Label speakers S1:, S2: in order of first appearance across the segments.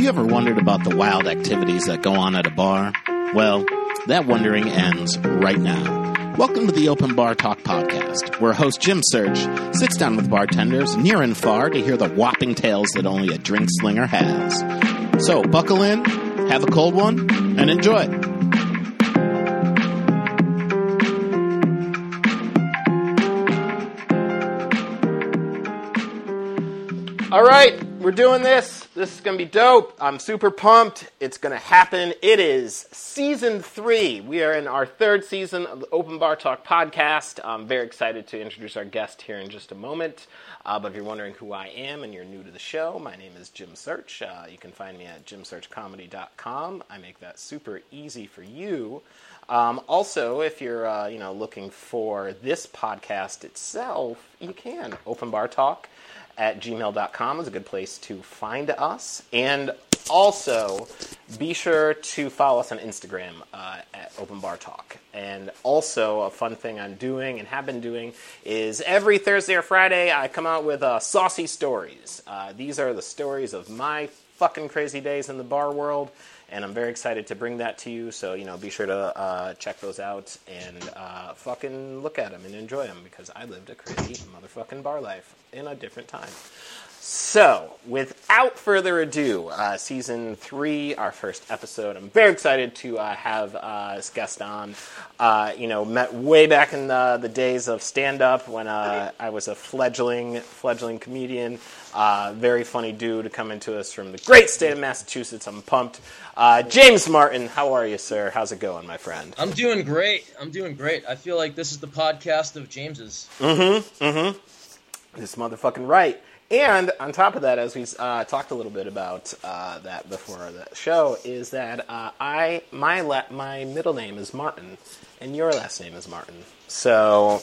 S1: Have you ever wondered about the wild activities that go on at a bar? Well, that wondering ends right now. Welcome to the Open Bar Talk podcast, where host Jim Search sits down with bartenders near and far to hear the whopping tales that only a drink slinger has. So buckle in, have a cold one, and enjoy.
S2: All right, we're doing this. This is going to be dope. I'm super pumped. It's going to happen. It is season three. We are in our third season of the Open Bar Talk podcast. I'm very excited to introduce our guest here in just a moment. Uh, but if you're wondering who I am and you're new to the show, my name is Jim Search. Uh, you can find me at jimsearchcomedy.com. I make that super easy for you. Um, also, if you're uh, you know looking for this podcast itself, you can Open Bar Talk at gmail.com is a good place to find us. And also, be sure to follow us on Instagram uh, at Open Bar Talk. And also, a fun thing I'm doing and have been doing is every Thursday or Friday, I come out with uh, saucy stories. Uh, these are the stories of my fucking crazy days in the bar world. And I'm very excited to bring that to you. So, you know, be sure to uh, check those out and uh, fucking look at them and enjoy them because I lived a crazy motherfucking bar life in a different time. So, without further ado, uh, season three, our first episode. I'm very excited to uh, have uh, this guest on. Uh, you know, met way back in the, the days of stand up when uh, I was a fledgling fledgling comedian. Uh, very funny dude coming to us from the great state of Massachusetts. I'm pumped. James Martin, how are you, sir? How's it going, my friend?
S3: I'm doing great. I'm doing great. I feel like this is the podcast of James's.
S2: Mm-hmm. Mm-hmm. This motherfucking right. And on top of that, as we uh, talked a little bit about uh, that before the show, is that uh, I my la- my middle name is Martin, and your last name is Martin. So,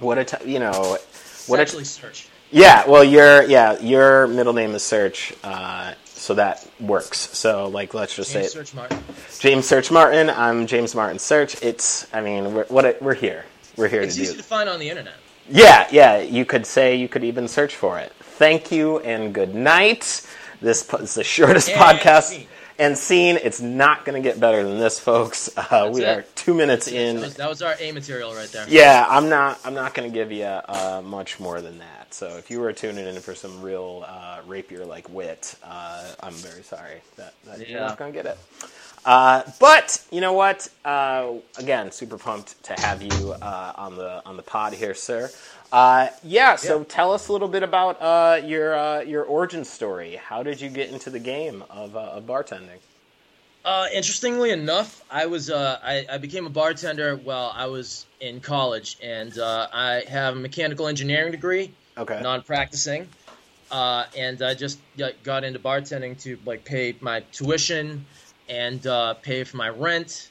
S2: what a t- you know, what
S3: It's
S2: a
S3: actually search.
S2: Yeah. Well, your yeah your middle name is Search, uh, so that works. So like, let's just
S3: James
S2: say
S3: Search Martin.
S2: James Search Martin. I'm James Martin Search. It's I mean we're what we're here. We're here
S3: It's
S2: to do.
S3: easy to find on the internet.
S2: Yeah, yeah. You could say you could even search for it. Thank you and good night. This is the shortest
S3: And
S2: podcast. And scene. It's not going to get better than this, folks. Uh, we
S3: it.
S2: are two minutes
S3: That
S2: in.
S3: was, that was our A material right there.
S2: Yeah, I'm not. I'm not going to give you uh, much more than that. So if you were tuning in for some real uh, rapier like wit, uh, I'm very sorry that, that you're not going to get it. Uh, but you know what? Uh, again, super pumped to have you uh, on the on the pod here, sir. Uh, yeah. So
S3: Yeah.
S2: tell us a little bit about uh, your uh, your origin story. How did you get into the game of, uh, of bartending?
S3: Uh, interestingly enough, I was uh, I, I became a bartender while I was in college, and uh, I have a mechanical engineering degree,
S2: Okay.
S3: non-practicing, uh, and I just got, got into bartending to like pay my tuition and uh, pay for my rent,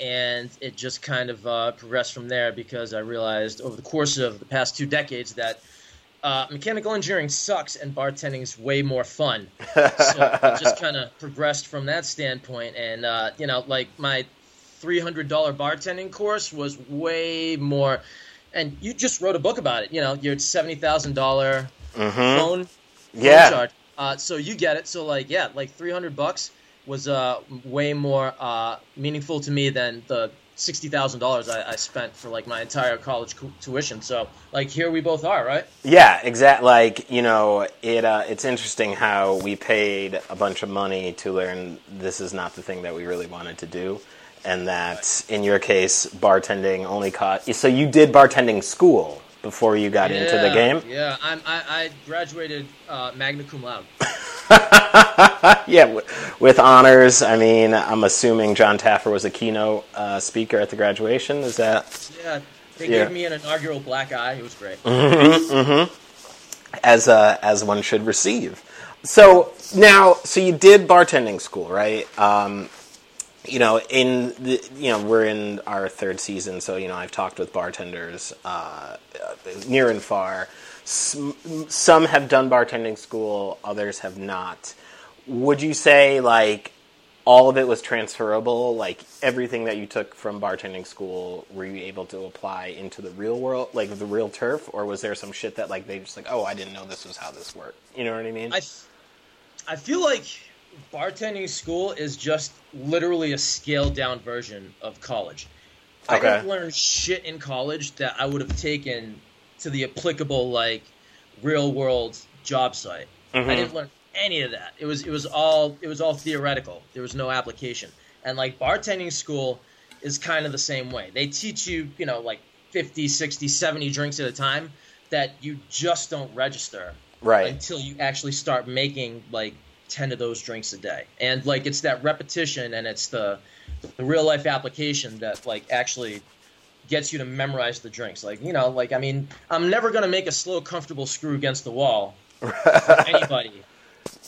S3: and it just kind of uh, progressed from there because I realized over the course of the past two decades that. Uh, mechanical engineering sucks and bartending is way more fun. so it just kind of progressed from that standpoint and uh, you know like my $300 bartending course was way more and you just wrote a book about it you know your $70000
S2: Mhm.
S3: phone, phone charge. Uh, so you get it so like yeah like 300 bucks was uh, way more uh, meaningful to me than the $60000 I, I spent for like my entire college cu- tuition so like here we both are right
S2: Yeah, exactly. Like you know, it. Uh, it's interesting how we paid a bunch of money to learn this is not the thing that we really wanted to do, and that in your case, bartending only cost. So you did bartending school before you got into the game.
S3: Yeah, I'm, I, I graduated uh, magna cum laude.
S2: yeah, w- with honors. I mean, I'm assuming Jon Taffer was a keynote uh, speaker at the graduation. Is that?
S3: Yeah, they
S2: Yeah.
S3: gave me an inaugural black eye. It was great.
S2: as uh, as one should receive. So now, so you did bartending school, right? Um, you know, in the you know we're in our third season, so you know I've talked with bartenders uh, near and far. Some, some have done bartending school, others have not. Would you say like all of it was transferable? Like everything that you took from bartending school, were you able to apply into the real world, like the real turf, or was there some shit that like they just like, oh, I didn't know this was how this worked? You know what I mean?
S3: I, I feel like bartending school is just literally a scaled down version of college. I
S2: Okay.
S3: didn't learn shit in college that I would have taken to the applicable like real world job site.
S2: Mhm.
S3: I didn't learn any of that. It was it was all it was all theoretical. There was no application. And like bartending school is kind of the same way. They teach you, you know, like 50, 60, 70 drinks at a time that you just don't register
S2: Right.
S3: until you actually start making like 10 of those drinks a day and like it's that repetition and it's the the real life application that like actually gets you to memorize the drinks like you know like i mean i'm never going to make a slow comfortable screw against the wall for anybody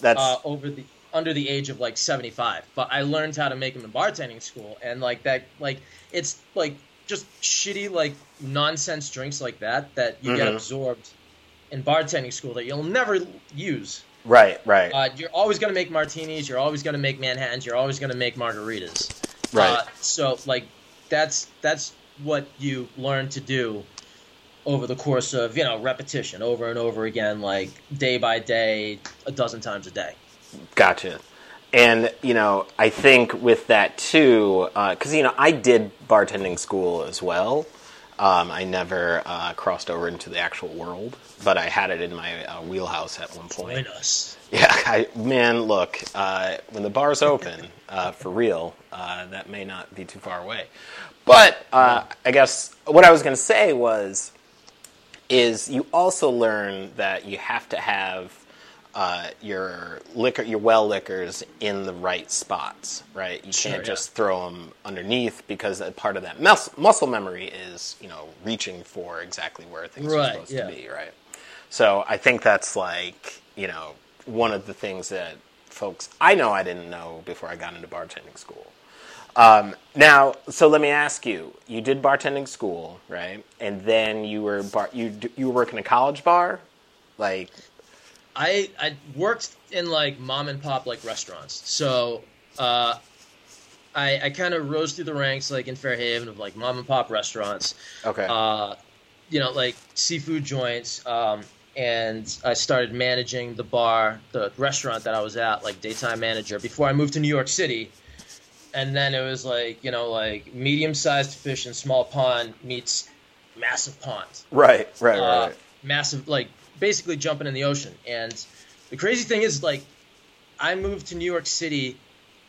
S2: That's
S3: uh, over the under the age of like 75 but i learned how to make them in bartending school and like that like it's like just shitty like nonsense drinks like that that you get
S2: Mhm.
S3: absorbed in bartending school that you'll never use
S2: right. Right.
S3: uh, you're always going to make martinis you're always going to make manhattans you're always going to make margaritas
S2: Right.
S3: uh, so like that's that's what you learn to do over the course of you know repetition over and over again like day by day a dozen times a day
S2: Gotcha. And you know, I think with that too, because you know, I did bartending school as well. Um, I never uh, crossed over into the actual world, but I had it in my uh, wheelhouse at one point.
S3: join us
S2: Yeah, I, man, look, uh, when the bar's open, uh, for real, uh, that may not be too far away. But uh, I guess what I was going to say was, is you also learn that you have to have uh, your liquor, your well liquors in the right spots, right? You
S3: Sure,
S2: can't
S3: yeah.
S2: just throw them underneath because a part of that mus- muscle memory is, you know, reaching for exactly where things are supposed
S3: yeah.
S2: to be, right? So I think that's like, you know, one of the things that folks I know I didn't know before I got into bartending school. Um, now, so let me ask you: You did bartending school, right? And then you were bar- you you were working a college bar, like
S3: I I worked in like mom and pop like restaurants. So uh, I I kind of rose through the ranks like in Fairhaven of like mom and pop restaurants.
S2: okay,
S3: Uh, you know, like seafood joints. Um, and I started managing the bar, the restaurant that I was at, like daytime manager before I moved to New York City. And then it was like, you know, like medium sized fish in small pond meets massive pond
S2: right, right, right,
S3: uh,
S2: right.
S3: massive, like basically jumping in the ocean. And the crazy thing is, like, I moved to New York City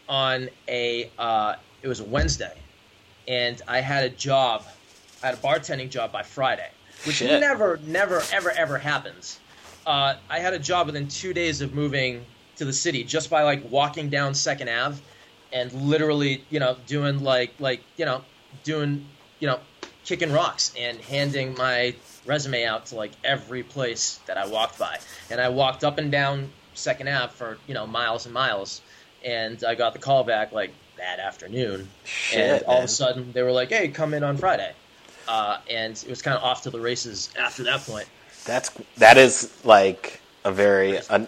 S3: on a uh, it was a Wednesday, and I had a job, I had a bartending job by Friday, which
S2: Shit.
S3: never, never, ever, ever happens. Uh, I had a job within two days of moving to the city just by like walking down Second Ave and literally, you know, doing like like you know, doing you know, kicking rocks and handing my resume out to like every place that I walked by. And I walked up and down Second Ave for you know miles and miles, and I got the call back like that afternoon.
S2: Shit,
S3: and all of a sudden they were like, "Hey, come in on Friday," uh, and it was kind of off to the races after that point.
S2: That's that is like a very a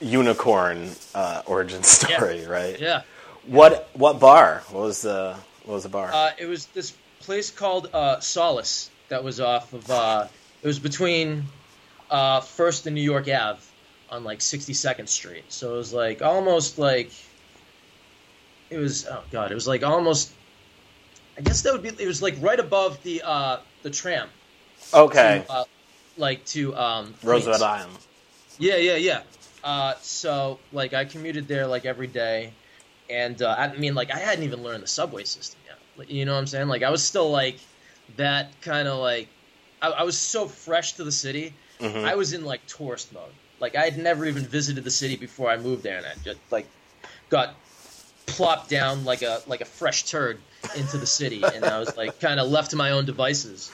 S2: unicorn uh, origin story, right?
S3: Yeah.
S2: What what bar? What was the what was the bar?
S3: Uh, it was this place called uh, Solace that was off of. Uh, it was between uh, First and New York Ave on like 62nd Street. So it was like almost like it was. Oh god, it was like almost. I guess that would be. It was like right above the uh, the tram.
S2: okay,
S3: To, uh, like to um,
S2: Roosevelt Island.
S3: Yeah, yeah, yeah. Uh, so like I commuted there like every day, and uh, I mean like I hadn't even learned the subway system yet. Like, You know what I'm saying? Like I was still like that kind of like I, I was so fresh to the city.
S2: Mhm.
S3: I was in like tourist mode. Like I had never even visited the city before I moved there, and I just like got plopped down like a like a fresh turd into the city, and I was like kind of left to my own devices,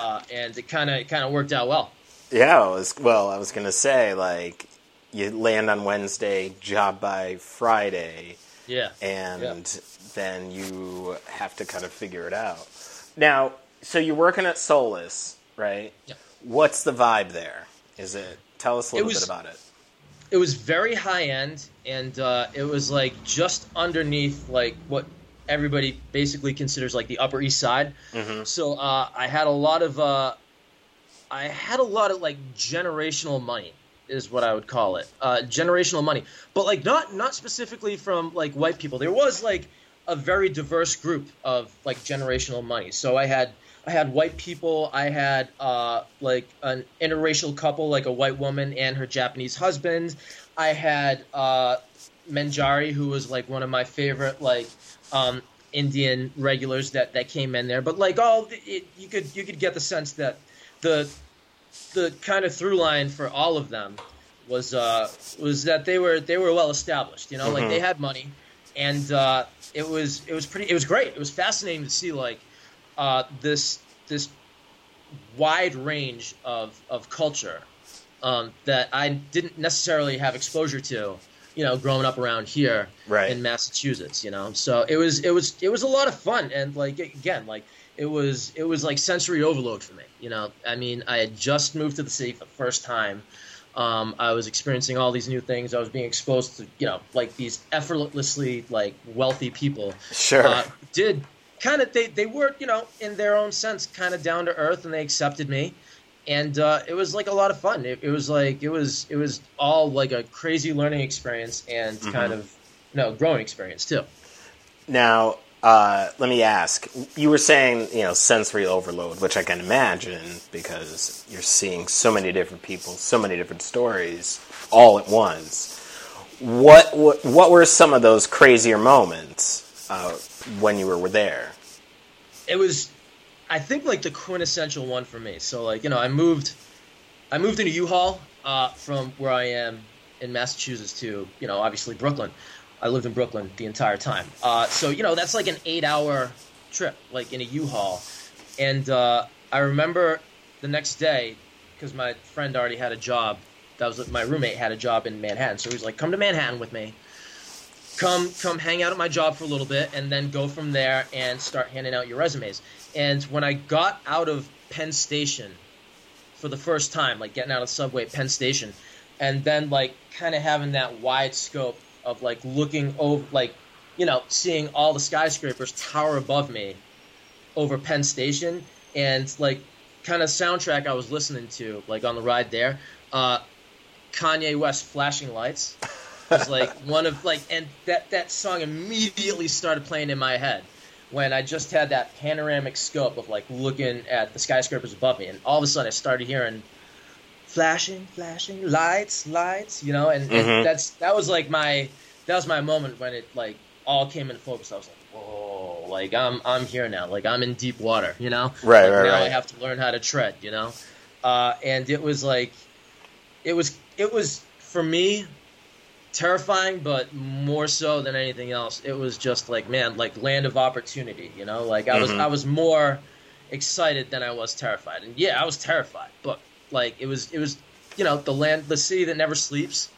S3: uh, and it kind of it kind of worked out well.
S2: Yeah, it was, well, I was gonna say like you land on Wednesday, job by Friday,
S3: Yeah.
S2: and
S3: Yeah.
S2: then you have to kind of figure it out. Now, so you're working at Solus, right?
S3: Yeah.
S2: What's the vibe there? Is it? Tell us a little
S3: was-
S2: bit about it.
S3: it was very high end and uh, it was like just underneath like what everybody basically considers like the upper east side
S2: Mhm.
S3: so uh, i had a lot of uh, i had a lot of like generational money is what I would call it. Uh, generational money, but like not not specifically from like white people. There was like a very diverse group of like generational money. So I had I had white people. I had uh, like an interracial couple, like a white woman and her Japanese husband. I had uh, Manjari, who was like one of my favorite like um, Indian regulars that, that came in there. But like all, it, you could you could get the sense that the the kind of through line for all of them was uh, was that they were they were well established. You know, mm-hmm. like they had money, and uh, it was it was pretty it was great. It was fascinating to see like uh, this this wide range of of culture um, that I didn't necessarily have exposure to. You know, growing up around here
S2: right.
S3: in Massachusetts, you know, so it was it was it was a lot of fun, and like again, like it was it was like sensory overload for me. You know, I mean, I had just moved to the city for the first time. Um, I was experiencing all these new things. I was being exposed to, you know, like these effortlessly like wealthy people.
S2: Sure. Uh,
S3: did kind of they they were you know in their own sense kind of down to earth, and they accepted me, and uh, it was like a lot of fun. It, it, was like it was it was all like a crazy learning experience and mm-hmm. kind of know growing experience too.
S2: Now, uh, let me ask. You were saying, you know, sensory overload, which I can imagine because you're seeing so many different people, so many different stories all at once. What what, what were some of those crazier moments uh, when you were there?
S3: It was, I think, like the quintessential one for me. So, like, you know, I moved, I moved into U-Haul uh, from where I am in Massachusetts to, you know, obviously Brooklyn. I lived in Brooklyn the entire time. Uh, so you know that's like an eight-hour trip, like in a U-Haul. And uh, I remember the next day because my friend already had a job. That was my roommate had a job in Manhattan, so he was like, "Come to Manhattan with me. Come, come, hang out at my job for a little bit, and then go from there and start handing out your resumes." And when I got out of Penn Station for the first time, like getting out of the subway at Penn Station, and then like kind of having that wide scope of like looking over, like you know, seeing all the skyscrapers tower above me over Penn Station, and like kind of soundtrack I was listening to, like on the ride there, uh, Kanye West "Flashing Lights" was like one of like, and that that song immediately started playing in my head when I just had that panoramic scope of like looking at the skyscrapers above me, and all of a sudden I started hearing flashing, flashing lights, lights, you know, and, mm-hmm. and, that's that was like my that was my moment when it like all came into focus. I was like, whoa, like I'm I'm here now, like I'm in deep water, you know.
S2: Right,
S3: like,
S2: right,
S3: now
S2: right.
S3: I have to learn how to tread, you know. Uh, and it was like, it was it was for me terrifying, but more so than anything else, it was just like man, like land of opportunity, you know. Like I was mm-hmm. I was more excited than I was terrified, and yeah, I was terrified, but like it was it was you know the land the city that never sleeps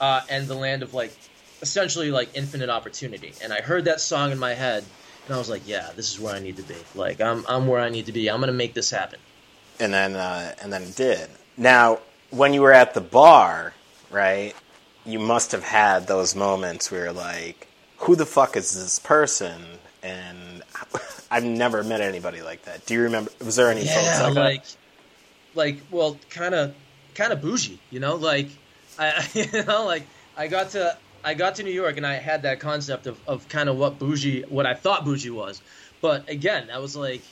S3: uh, and the land of like essentially like infinite opportunity. And i heard that song in my head and i was like yeah this is where i need to be. Like i'm, I'm where i need to be. I'm gonna make this happen.
S2: And then uh, and then it did. Now when you were at the bar right you must have had those moments where you're like who the fuck is this person? And i've never met anybody like that. Do you remember was there any
S3: yeah,
S2: folks like,
S3: like
S2: that?
S3: like well kind of kind of bougie you know? Like i you know like i got to i got to new york and i had that concept of, of kind of what bougie what i thought bougie was. But again that was like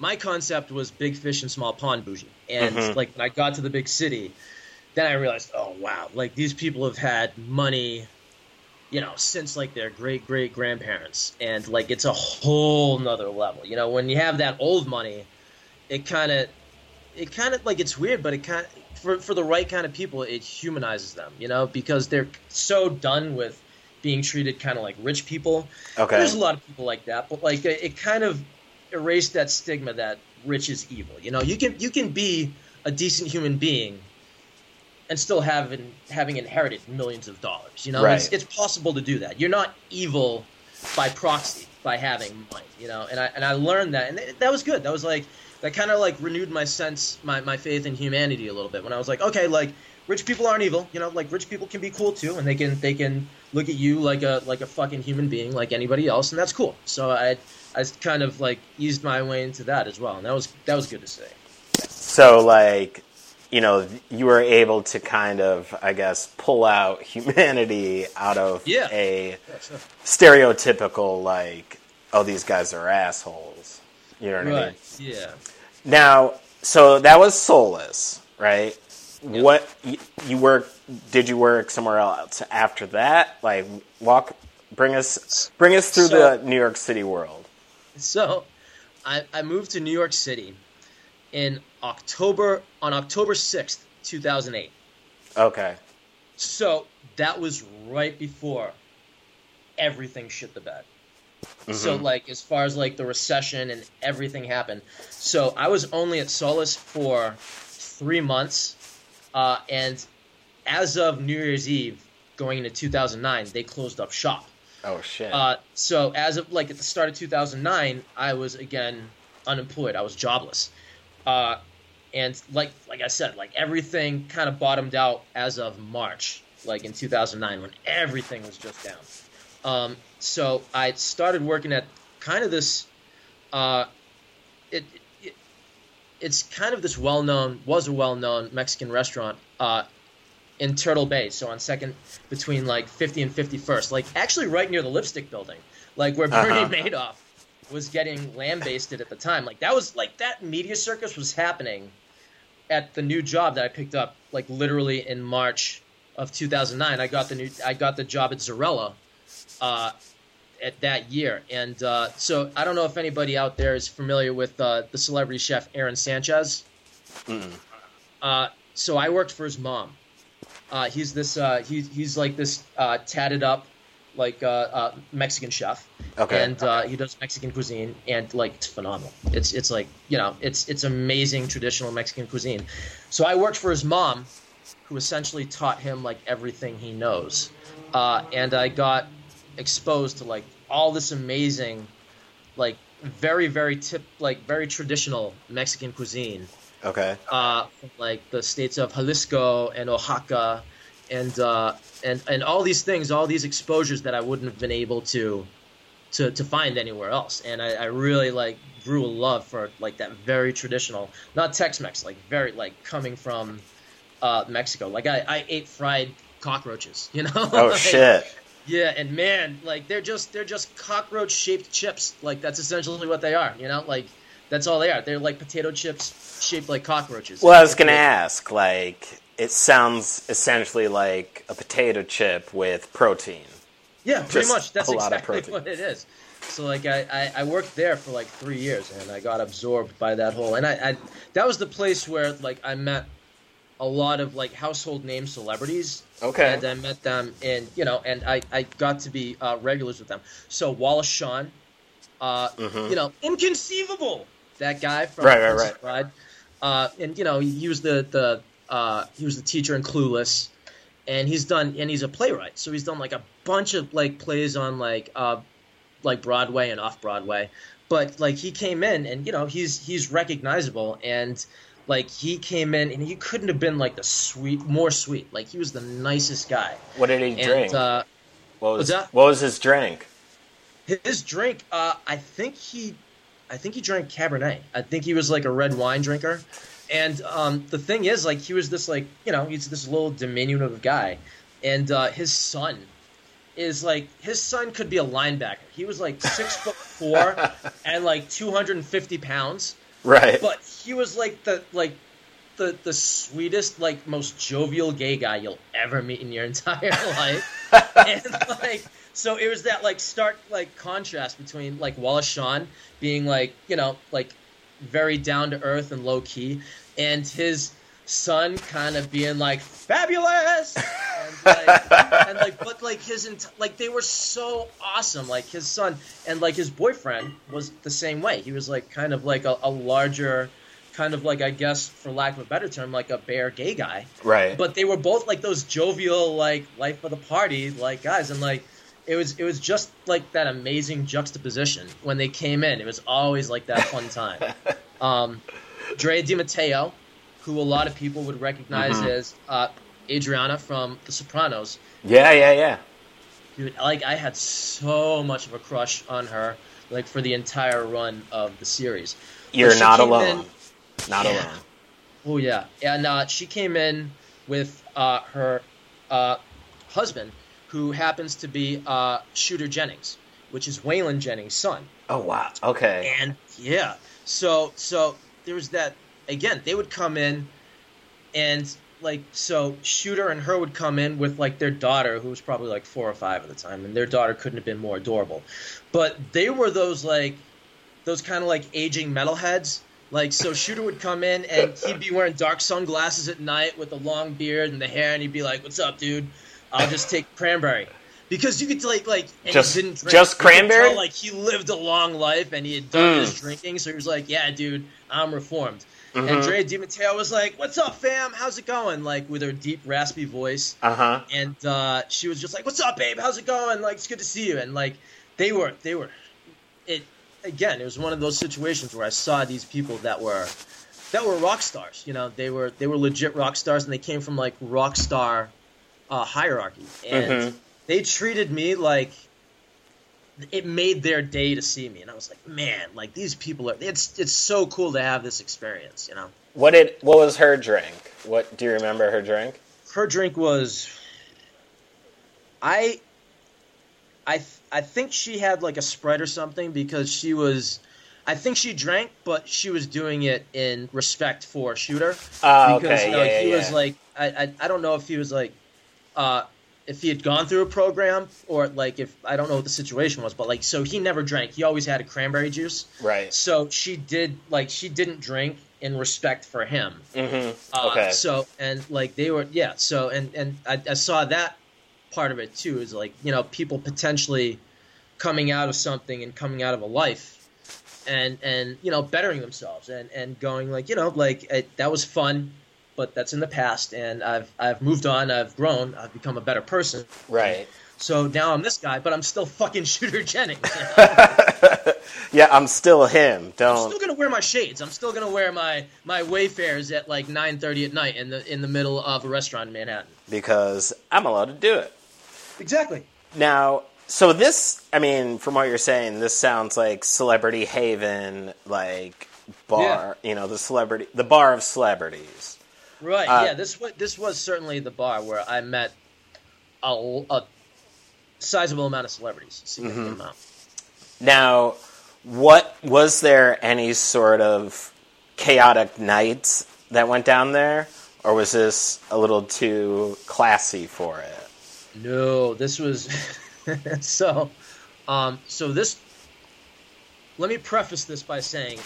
S3: my concept was big fish and small pond bougie. And mm-hmm. like when i got to the big city then i realized oh wow like these people have had money you know since like their great great grandparents and like it's a whole nother level you know when you have that old money it kind of it kind of like it's weird, but it kind for for the right kind of people, it humanizes them, you know, because they're so done with being treated kind of like rich people.
S2: Okay,
S3: there's a lot of people like that, but like it, it kind of erased that stigma that rich is evil. You know, you can you can be a decent human being and still have having inherited millions of dollars. You know,
S2: right.
S3: it's, it's possible to do that. You're not evil by proxy by having money. You know, and I and I learned that, and that was good. That was like that kind of like renewed my sense, my, my faith in humanity a little bit when I was like, okay, like rich people aren't evil, you know, like rich people can be cool too, and they can they can look at you like a like a fucking human being like anybody else, and that's cool. So I I kind of like eased my way into that as well, and that was that was good to see.
S2: So like you know, you were able to kind of, I guess, pull out humanity out of
S3: Yeah.
S2: a stereotypical like, oh, these guys are assholes. You know what I mean?
S3: Yeah.
S2: Now, so that was Soulless, right? What you, you work? Did you work somewhere else after that? Like, walk, bring us, bring us through
S3: So-
S2: the New York City world.
S3: So, I, I moved to New York City in October on October sixth, two thousand eight.
S2: Okay.
S3: So that was right before everything shit the bed. So like as far as like the recession and everything happened. So I was only at Solace for three months, uh, and as of New Year's Eve, going into 2009, they closed up shop.
S2: Oh shit.
S3: Uh, so as of like at the start of 2009, I was again unemployed. I was jobless, uh, and like like I said, like everything kind of bottomed out as of March, like in 2009 when everything was just down. Um, so I started working at kind of this. Uh, it, it it's kind of this well known was a well known Mexican restaurant. Uh, in Turtle Bay, so on second between like 50 and 51st, like actually right near the Lipstick Building, like where Bernie
S2: Uh-huh.
S3: Madoff was getting lambasted at the time. Like that was like that media circus was happening at the new job that I picked up, like literally in March of 2009. I got the new I got the job at Zarela uh, at that year, and uh, so I don't know if anybody out there is familiar with uh, the celebrity chef Aaron Sanchez. Uh, so I worked for his mom. Uh, he's this. Uh, he's he's like this uh, tatted up, like uh, uh, Mexican chef.
S2: Okay.
S3: And uh, he does Mexican cuisine, and like it's phenomenal. It's it's like you know, it's it's amazing traditional Mexican cuisine. So I worked for his mom, who essentially taught him like everything he knows, uh, and I got exposed to like all this amazing, like very very tip like very traditional Mexican cuisine
S2: okay.
S3: uh, like the states of Jalisco and Oaxaca, and uh, and and all these things, all these exposures that I wouldn't have been able to to, to find anywhere else. And I, I really like grew a love for like that very traditional, not Tex-Mex, like very like coming from uh, Mexico. Like I, I ate fried cockroaches, you know?
S2: Oh
S3: Like,
S2: shit.
S3: yeah, and man, like they're just they're just cockroach shaped chips. Like that's essentially what they are. You know, like that's all they are. They're like potato chips shaped like cockroaches.
S2: Well, I was gonna ask. Like, it sounds essentially like a potato chip with protein.
S3: Yeah, pretty
S2: just
S3: much. That's exactly what it is. So like I, I, I worked there for like three years and I got absorbed by that whole and I, I that was the place where like I met a lot of like household name celebrities.
S2: Okay.
S3: And I met them and you know and I, I got to be uh, regulars with them. So Wallace Shawn, uh, you know, inconceivable that guy from
S2: Mm-hmm. Right, right, right.
S3: Uh, and you know he was the the uh, he was the teacher in Clueless, and he's done and he's a playwright, so he's done like a bunch of like plays on like uh, like Broadway and off Broadway. But like he came in and you know he's he's recognizable and like he came in and he couldn't have been like the sweet more sweet like he was the nicest guy.
S2: What did he drink?
S3: Uh,
S2: what was
S3: that?
S2: what was his drink?
S3: his drink, uh, I think he, I think he drank Cabernet. I think he was like a red wine drinker. And um, the thing is, like, he was this like, you know, he's this little diminutive guy, and uh, his son is like, his son could be a linebacker. He was like six foot four and like two hundred and fifty pounds,
S2: Right.
S3: but he was like the like the the sweetest, like most jovial gay guy you'll ever meet in your entire life. and like so it was that like stark like contrast between like Wallace Shawn being like, you know, like very down to earth and low key, and his son kind of being like fabulous! And like, and like but like his ent- like they were so awesome. Like his son and like his boyfriend was the same way. He was like kind of like a, a larger kind of like i guess for lack of a better term like a bear gay guy.
S2: Right.
S3: but they were both like those jovial like life of the party like guys. And like it was it was just like that amazing juxtaposition when they came in it was always like that fun time um Drea de Matteo who a lot of people would recognize
S2: Mm-hmm.
S3: as uh, Adriana from The Sopranos
S2: yeah, yeah, yeah.
S3: dude like I had so much of a crush on her like for the entire run of the series
S2: You're not alone.
S3: in-
S2: Not
S3: Yeah.
S2: alone.
S3: Oh yeah, and uh, she came in with uh, her uh, husband, who happens to be uh, Shooter Jennings, which is Waylon Jennings' son.
S2: Oh wow. Okay.
S3: And yeah, so so there was that again. They would come in, and like so, Shooter and her would come in with like their daughter, who was probably like four or five at the time, and their daughter couldn't have been more adorable. But they were those like those kind of like aging metalheads. Like so, Shooter would come in and he'd be wearing dark sunglasses at night with a long beard and the hair, and he'd be like, "What's up, dude? I'll just take cranberry." Because you could like like and
S2: Just-
S3: he didn't drink.
S2: just cranberry?
S3: tell, like he lived a long life and he had done
S2: Mm.
S3: his drinking, so he was like, "Yeah, dude, I'm reformed."
S2: Mhm.
S3: And Drea de Matteo was like, "What's up, fam? How's it going?" Like with her deep, raspy voice,
S2: Uh huh.
S3: and uh, she was just like, "What's up, babe? How's it going? Like, it's good to see you." And like, they were, they were, it again. It was one of those situations where I saw these people that were, that were rock stars. You know, they were, they were legit rock stars, and they came from like rock star uh, hierarchy, and
S2: Mhm.
S3: they treated me like it made their day to see me, and I was like, man, like these people are. It's it's so cool to have this experience, you know.
S2: What did? What was her drink? What do you remember her drink?
S3: Her drink was, I, I, th- I think she had like a spread or something because she was. I think she drank, but she was doing it in respect for Shooter.
S2: Uh,
S3: because
S2: okay.
S3: you know,
S2: yeah,
S3: he
S2: yeah.
S3: was like I, I I don't know if he was like uh if he had gone through a program or like if I don't know what the situation was, but like so he never drank. He always had a cranberry juice.
S2: right.
S3: So she did like she didn't drink in respect for him.
S2: Mm-hmm.
S3: Uh,
S2: Okay.
S3: So and like they were yeah. So and and I, I saw that part of it too. Is like you know people potentially coming out of something and coming out of a life. And, and you know bettering themselves and, and going like you know like it, that was fun but that's in the past and I've I've moved on I've grown I've become a better person
S2: Right.
S3: so now I'm this guy but I'm still fucking Shooter Jennings you know?
S2: yeah, I'm still him.
S3: I'm
S2: Don't.
S3: still gonna wear my shades. I'm still gonna wear my my Wayfarers at like 9:30 at night in the in the middle of a restaurant in Manhattan.
S2: because I'm allowed to do it.
S3: Exactly.
S2: Now, so this, I mean, from what you're saying, this sounds like Celebrity Haven, like bar. You know, the celebrity, the bar of celebrities.
S3: Right.
S2: Uh,
S3: yeah. This was this was certainly the bar where I met a, a sizable amount of celebrities. a Significant
S2: Mm-hmm.
S3: amount.
S2: Now, what was there any sort of chaotic nights that went down there, or was this a little too classy for it?
S3: No, this was so. Um, so this. Let me preface this by saying,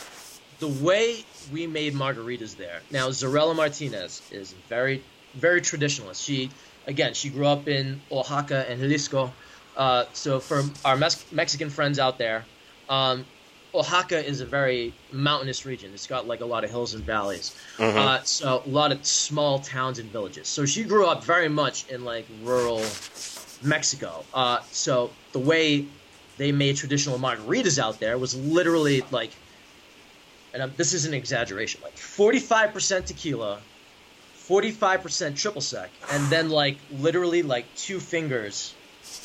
S3: the way we made margaritas there. Now, Zarela Martinez is very, very traditionalist. She, again, she grew up in Oaxaca and Jalisco. Uh, so for our Mes- Mexican friends out there, um, Oaxaca is a very mountainous region. It's got like a lot of hills and valleys. Uh, so a lot of small towns and villages. So she grew up very much in like rural Mexico. Uh, so the way they made traditional margaritas out there was literally like, and um, this is an exaggeration, like 45% tequila, 45% triple sec, and then like literally like two fingers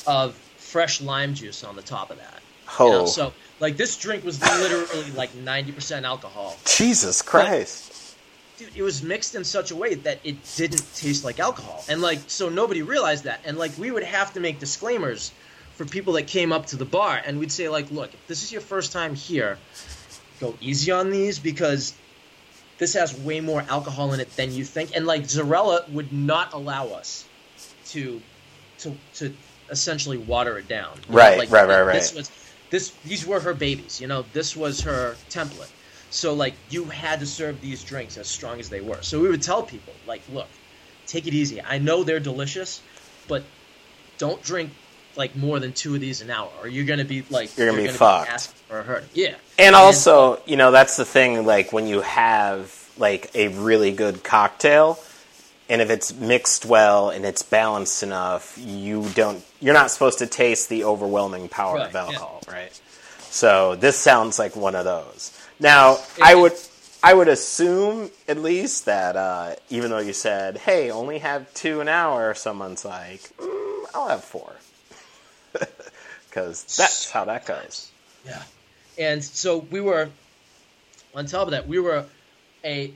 S3: of fresh lime juice on the top of that. You know,
S2: Oh,
S3: so like this drink was literally like 90% alcohol.
S2: Jesus Christ!
S3: Dude, it was mixed in such a way that it didn't taste like alcohol. And like so nobody realized that. And like we would have to make disclaimers for people that came up to the bar and we'd say like, "Look, if this is your first time here, go easy on these because this has way more alcohol in it than you think." And like Zarela would not allow us to to to essentially water it down. Know,
S2: Right,
S3: like,
S2: right, right,
S3: This
S2: right.
S3: was this these were her babies, you know, this was her template. So like you had to serve these drinks as strong as they were. So we would tell people like, look, take it easy. I know they're delicious, but don't drink like more than two of these an hour, or you're gonna be like
S2: You're gonna be fucked.
S3: for a hurt. Yeah,
S2: And also, you know, that's the thing. Like when you have like a really good cocktail, and if it's mixed well and it's balanced enough, you don't. You're not supposed to taste the overwhelming power
S3: Right,
S2: of
S3: yeah.
S2: alcohol, right? So this sounds like one of those. Now, I would. I would assume, at least, that uh, even though you said, "Hey, only have two an hour," someone's like, mm, "I'll have four. Because that's how that goes.
S3: Yeah. And so we were, on top of that, we were a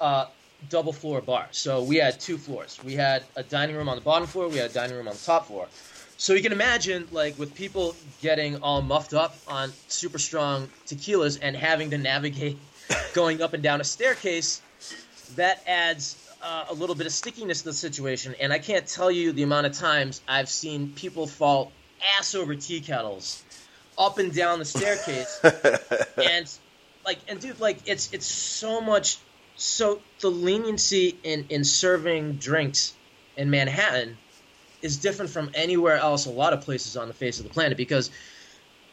S3: uh, double floor bar. So we had two floors. We had a dining room on the bottom floor. We had a dining room on the top floor. So you can imagine, like, with people getting all muffed up on super strong tequilas and having to navigate going up and down a staircase, that adds uh, a little bit of stickiness to the situation. And I can't tell you the amount of times I've seen people fall ass over tea kettles up and down the staircase, and like, and dude, like, it's it's so much. So the leniency in in serving drinks in Manhattan is different from anywhere else. A lot of places on the face of the planet because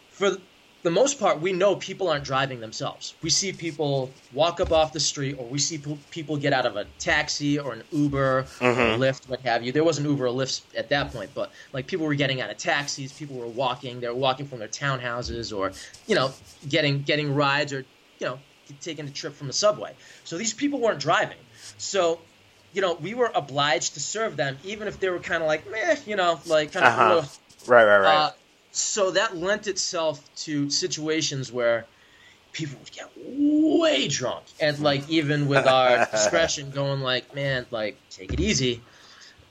S3: for the most part, we know people aren't driving themselves. We see people walk up off the street, or we see p- people get out of a taxi or an Uber or a Lyft, what have you. There wasn't Uber or Lyft at that point, but like people were getting out of taxis, people were walking. They were walking from their townhouses, or you know, getting getting rides, or you know, taking a trip from the subway. So these people weren't driving. So you know, we were obliged to serve them, even if they were kind of like, meh, you know, like kind of.
S2: Uh-huh. Right, right, right.
S3: Uh, so that lent itself to situations where people would get way drunk, and like even with our discretion, going like, "Man, like take it easy."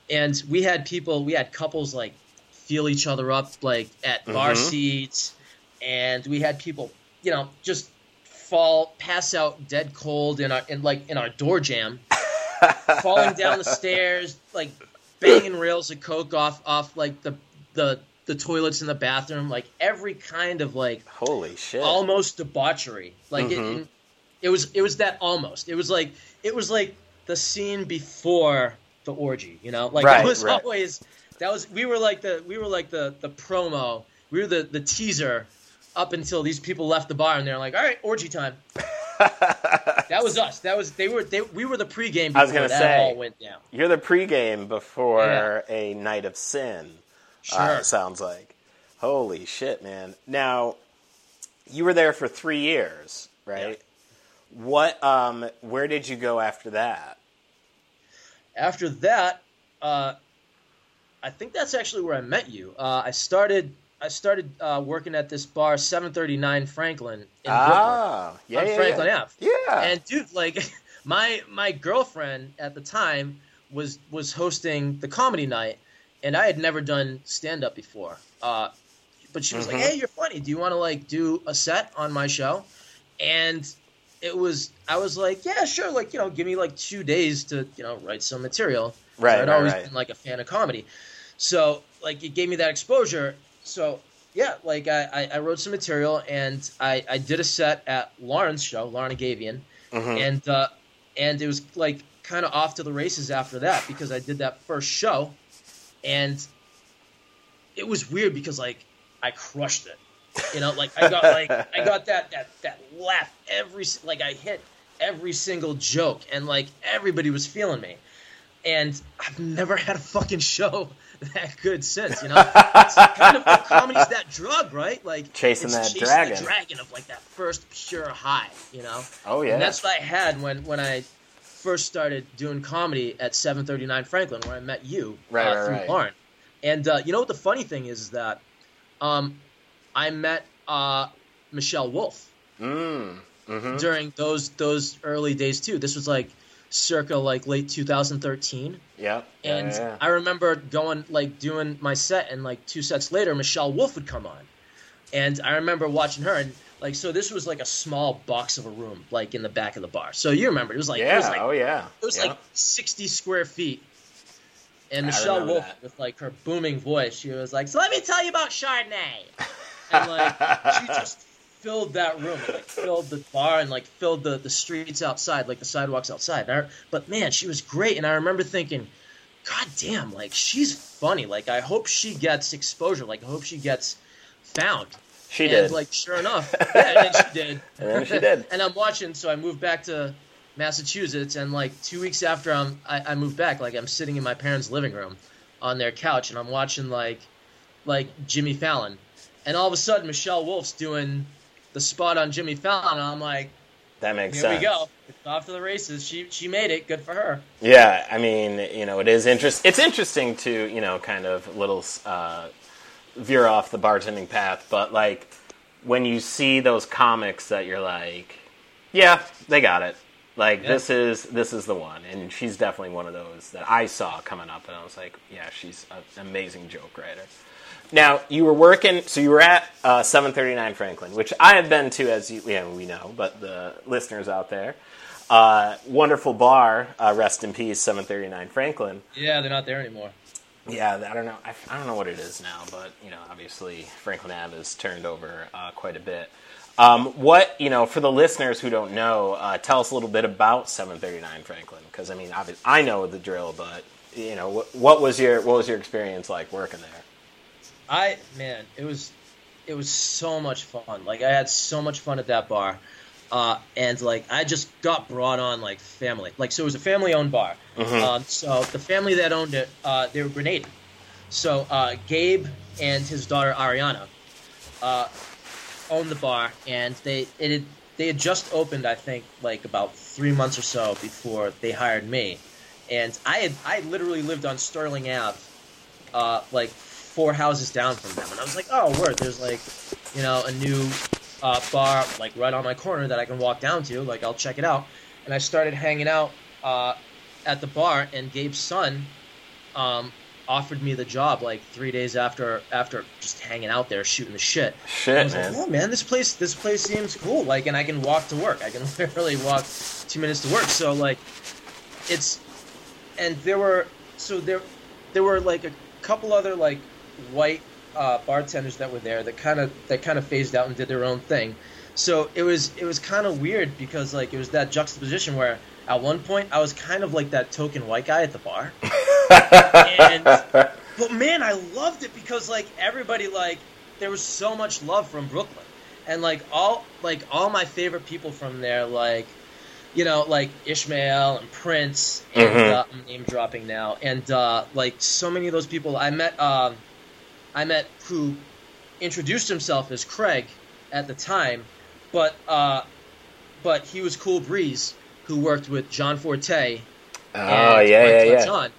S3: And we had people, we had couples like feel each other up like at bar
S2: Mhm.
S3: seats, and we had people, you know, just fall, pass out dead cold in our in like in our door jam, falling down the stairs, like banging rails of coke off off like the the the toilets in the bathroom, like every kind of like
S2: Holy shit.
S3: almost debauchery. Like
S2: Mhm.
S3: it, it was it was that almost. It was like it was like the scene before the orgy. You know, like
S2: Right,
S3: it was
S2: right.
S3: always that was we were like the we were like the the promo. We were the the teaser up until these people left the bar and they're like, all right, orgy time. That was us. That was they were they we were the pregame before
S2: I was gonna
S3: that
S2: say.
S3: all went down.
S2: You're the pregame before a night of sin.
S3: Sure.
S2: Uh, it sounds like. Holy shit, man. Now, you were there for three years, right? What? Um, where did you go after that?
S3: after that, uh, I think that's actually where I met you. Uh, I started I started uh, working at this bar, seven thirty nine Franklin in
S2: ah, yeah,
S3: on
S2: yeah,
S3: Franklin
S2: yeah.
S3: Ave.
S2: Yeah.
S3: And dude, like my my girlfriend at the time was was hosting the comedy night, and I had never done stand up before. Uh, but she was
S2: Mhm.
S3: like, "Hey, you're funny. Do you want to like do a set on my show?" And it was I was like, "Yeah, sure. Like you know, give me like two days to you know write some material."
S2: Right,
S3: I'd
S2: right,
S3: always
S2: right.
S3: been like a fan of comedy, so like it gave me that exposure. So yeah, like I, I, wrote some material and I, I did a set at Lauren's show, Lauren Agavian,
S2: Mhm.
S3: and uh, and it was like kind of off to the races after that because I did that first show, and it was weird because like I crushed it, you know, like I got like I got that that that laugh every like I hit every single joke and like everybody was feeling me, and I've never had a fucking show that good since, you know. It's kind of comedy's that drug, right? Like
S2: Chasing that
S3: chasing
S2: dragon.
S3: the dragon of like that first pure high, you know.
S2: oh yeah.
S3: And that's what I had when when I first started doing comedy at 739 Franklin, where I met you
S2: Right,
S3: uh,
S2: right,
S3: through
S2: right.
S3: Lauren. And uh, you know what the funny thing is, is that um, I met uh, Michelle Wolf
S2: mm. hmm
S3: during those those early days too. This was like circa like late 2013.
S2: Yeah.
S3: And
S2: yeah, yeah.
S3: I remember going like doing my set, and like two sets later, Michelle Wolf would come on, and I remember watching her, and like so this was like a small box of a room, like in the back of the bar. So you remember it was like
S2: yeah.
S3: it was like
S2: oh yeah.
S3: it was
S2: yeah.
S3: like sixty square feet. And
S2: I
S3: Michelle Wolf,
S2: that.
S3: with like her booming voice, she was like, "So let me tell you about Chardonnay," and like she just filled that room, and, like filled the bar, and like filled the the streets outside, like the sidewalks outside. I, but man, she was great, and I remember thinking, "God damn, like she's funny. Like I hope she gets exposure. Like I hope she gets found."
S2: She
S3: and
S2: did.
S3: like sure enough, yeah, and then she did.
S2: And she did.
S3: and I'm watching, so I moved back to Massachusetts, and like two weeks after I'm, I, I moved back, like I'm sitting in my parents' living room on their couch, and I'm watching like like Jimmy Fallon, and all of a sudden Michelle Wolf's doing the spot on Jimmy Fallon, and I'm like,
S2: that makes
S3: here
S2: sense.
S3: we go, it's off to the races. She she made it. Good for her.
S2: Yeah, I mean, you know, it is interest. It's interesting to you know, kind of little uh, veer off the bartending path, but like when you see those comics that you're like, yeah, they got it. Like
S3: Yeah.
S2: this is this is the one, and she's definitely one of those that I saw coming up, and I was like, yeah, she's an amazing joke writer. Now you were working, so you were at uh, 739 Franklin, which I have been to, as you, yeah, we know, but the listeners out there, uh, wonderful bar. Uh, rest in peace, 739 Franklin.
S3: Yeah, they're not there anymore.
S2: Yeah, I don't know. I, I don't know what it is now, but you know, obviously Franklin Ave has turned over uh, quite a bit. Um, what you know, for the listeners who don't know, uh, tell us a little bit about 739 Franklin, because I mean, I know the drill, but you know, what, what was your what was your experience like working there?
S3: I man, it was it was so much fun. Like I had so much fun at that bar. Uh, and like I just got brought on like family. Like so it was a family owned bar. Um, so the family that owned it, uh, they were Grenadian. So uh, Gabe and his daughter Ariana uh, owned the bar, and they it had, they had just opened, I think, like about three months or so before they hired me, and I had I literally lived on Sterling Ave, uh, like four houses down from them, and I was like, oh, word, there's like, you know, a new uh, bar like right on my corner that I can walk down to, like I'll check it out, and I started hanging out uh, at the bar, and Gabe's son. Um, offered me the job like three days after after just hanging out there shooting the shit. I
S2: Shit,
S3: was like,
S2: man.
S3: oh man, this place this place seems cool. Like, and I can walk to work. I can literally walk two minutes to work. So like, it's and there were so there there were like a couple other like white uh, bartenders that were there that kind of that kind of phased out and did their own thing. So it was it was kind of weird because like it was that juxtaposition where at one point I was kind of like that token white guy at the bar and but man, I loved it because like everybody like there was so much love from Brooklyn, and like all like all my favorite people from there, like you know like Ishmael and Prince, and
S2: Mhm.
S3: uh, I'm name dropping now, and uh, like so many of those people I met. Um, I met who introduced himself as Craig at the time, but uh, but he was Cool Breeze, who worked with John Forte
S2: Oh
S3: and
S2: yeah, yeah, yeah.
S3: John.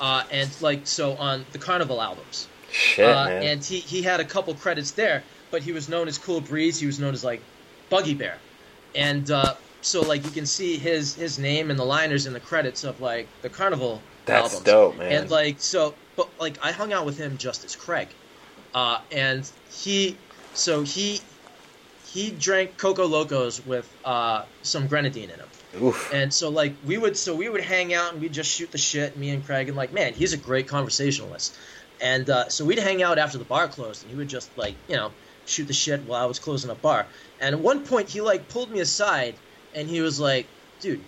S3: Uh, and like so on the Carnival albums,
S2: Shit,
S3: uh,
S2: man.
S3: and he he had a couple credits there, but he was known as Cool Breeze. He was known as like Buggy Bear, and uh, so like you can see his his name in the liners in the credits of like the Carnival
S2: That's
S3: albums.
S2: dope, man.
S3: And like so, but like I hung out with him just as Craig, uh, and he so he he drank Coco Locos with uh, some grenadine in him.
S2: Oof.
S3: And so like we would so we would hang out and we'd just shoot the shit, me and Craig, and like, man, he's a great conversationalist. And uh, so we'd hang out after the bar closed, and he would just like you know shoot the shit while I was closing up bar. And at one point, he like pulled me aside, and he was like, "Dude,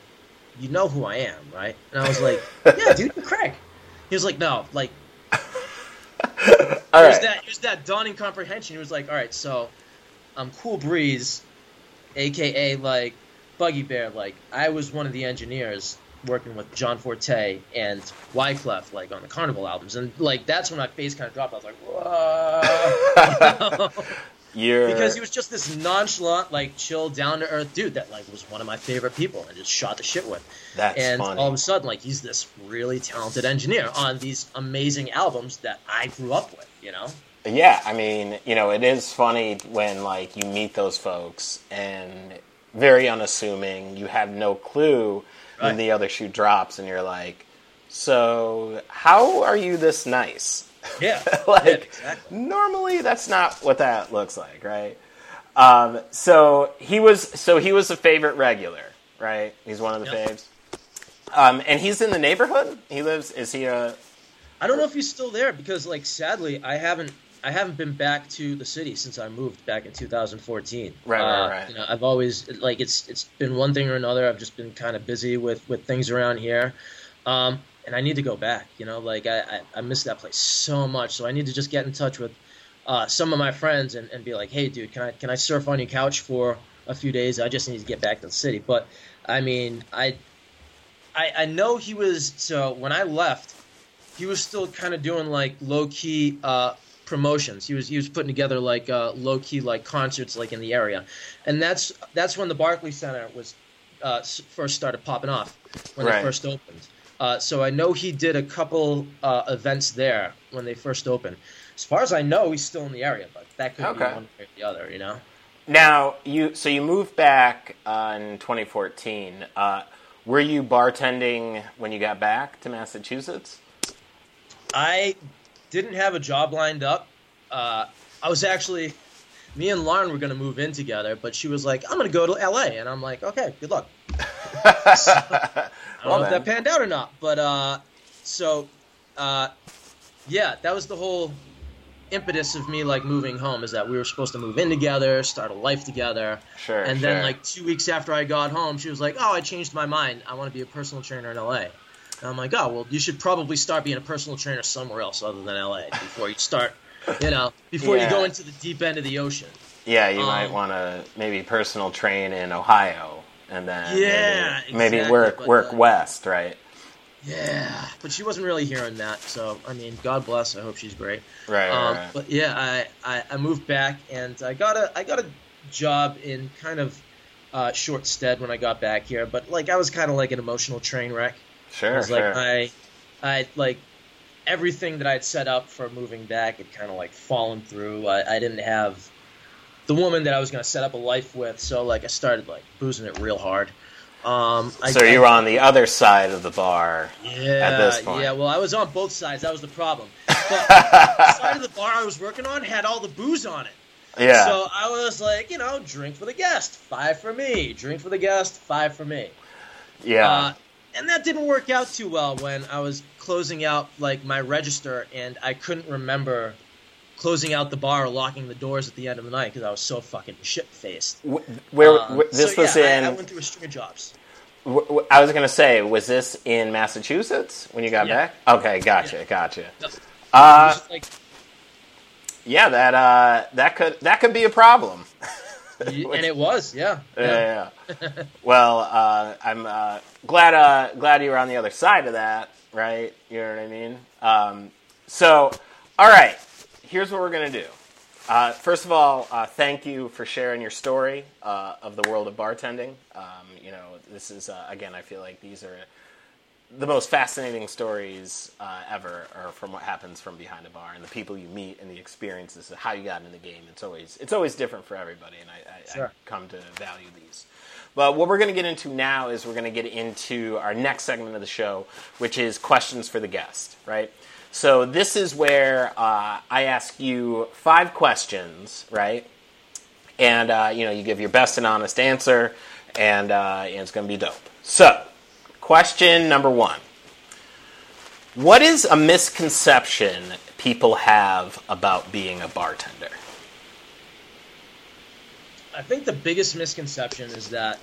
S3: you know who I am, right?" And I was like, "Yeah, dude, Craig." He was like, "No, like
S2: All right.
S3: that here's that dawning comprehension. He was like, all right, so I'm Cool Breeze, aka like Buggy Bear. Like I was one of the engineers working with John Forte and Wyclef like on the Carnival albums, and like that's when my face kind of dropped. I was like, whoa.
S2: You're
S3: because he was just this nonchalant, like chill, down to earth dude that like was one of my favorite people and just shot the shit with.
S2: that's
S3: and
S2: funny.
S3: all of a sudden, like he's this really talented engineer on these amazing albums that I grew up with. You know.
S2: Yeah, I mean, you know, it is funny when like you meet those folks and very unassuming. You have no clue when
S3: Right.
S2: the other shoe drops, and you're like, "So, how are you this nice?"
S3: Yeah.
S2: like,
S3: yeah, exactly.
S2: normally that's not what that looks like, right? Um, so he was, so he was a favorite regular, right? He's one of the
S3: Yep.
S2: faves. Um, and he's in the neighborhood. He lives. Is he a?
S3: I don't know if he's still there because, like, sadly, I haven't I haven't been back to the city since I moved back in 2014.
S2: Right, right,
S3: Uh,
S2: right.
S3: You know, I've always like it's it's been one thing or another. I've just been kind of busy with with things around here, um, and I need to go back. You know, like I, I I miss that place so much. So I need to just get in touch with uh, some of my friends and, and be like, hey, dude, can I can I surf on your couch for a few days? I just need to get back to the city. But I mean, I I, I know he was so when I left, he was still kind of doing like low key uh, promotions. He was he was putting together like uh, low key like concerts like in the area, and that's that's when the Barclays Center was uh, first started popping off when
S2: Right.
S3: they first opened. Uh, so I know he did a couple uh, events there when they first opened. As far as I know, he's still in the area, but that could be one way or the other, you know.
S2: Now you so you moved back uh, in 2014. Uh, were you bartending when you got back to Massachusetts?
S3: I didn't have a job lined up. Uh, I was actually, me and Lauren were going to move in together, but she was like, I'm going to go to LA. And I'm like, okay, good luck. So,
S2: Well,
S3: if that panned out or not. But uh, so, uh, yeah, that was the whole impetus of me like moving home is that we were supposed to move in together, start a life together.
S2: Sure.
S3: And then
S2: sure.
S3: like two weeks after I got home, she was like, "Oh, I changed my mind. I want to be a personal trainer in LA." And I'm like, "Oh, well, you should probably start being a personal trainer somewhere else other than LA before you start, you know, before
S2: Yeah.
S3: you go into the deep end of the ocean."
S2: yeah, you might
S3: um,
S2: want to maybe personal train in Ohio, and then
S3: Yeah,
S2: maybe, maybe work work
S3: uh,
S2: west, right?
S3: Yeah, but she wasn't really hearing that. So I mean, God bless. I hope she's great.
S2: Right.
S3: Um,
S2: right.
S3: but yeah, I, I, I moved back and I got a I got a job in kind of uh, short stead when I got back here. But like I was kind of like an emotional train wreck.
S2: Sure.
S3: was
S2: sure.
S3: like I, I like everything that I'd set up for moving back had kind of like fallen through. I, I didn't have the woman that I was going to set up a life with, so like I started like boozing it real hard. Um, I,
S2: so you were on the other side of the bar.
S3: yeah,
S2: this point.
S3: yeah. Well, I was on both sides. That was the problem. But the side of the bar I was working on had all the booze on it.
S2: Yeah.
S3: So I was like, you know, drink for the guest, five for me. Drink for the guest, five for me.
S2: yeah.
S3: Uh, and that didn't work out too well when I was closing out like my register and I couldn't remember closing out the bar locking the doors at the end of the night because I was so fucking shit faced.
S2: Wh- Where, wh- this
S3: so,
S2: was
S3: yeah,
S2: in.
S3: I, I went through a string of jobs.
S2: I was gonna say, was this in Massachusetts when you got
S3: Yeah.
S2: back? Okay, gotcha,
S3: Yeah.
S2: gotcha. Uh,
S3: like,
S2: yeah, that uh, that could that could be a problem.
S3: and it was, yeah.
S2: Yeah. yeah. well, uh, I'm uh, glad uh, glad you were on the other side of that, right? You know what I mean? Um, so, all right, here's what we're gonna do. Uh, first of all, uh, thank you for sharing your story uh, of the world of bartending. Um, you know, this is uh, again, I feel like these are the most fascinating stories uh, ever are from what happens from behind a bar and the people you meet and the experiences of how you got in the game. It's always it's always different for everybody, and I, I, I come to value these. But what we're going to get into now is we're going to get into our next segment of the show, which is questions for the guest, right? So this is where uh, I ask you five questions, right? And uh, you know you give your best and honest answer, and, uh, and it's going to be dope. So, question number one: What is a misconception people have about being a bartender?
S3: I think the biggest misconception is that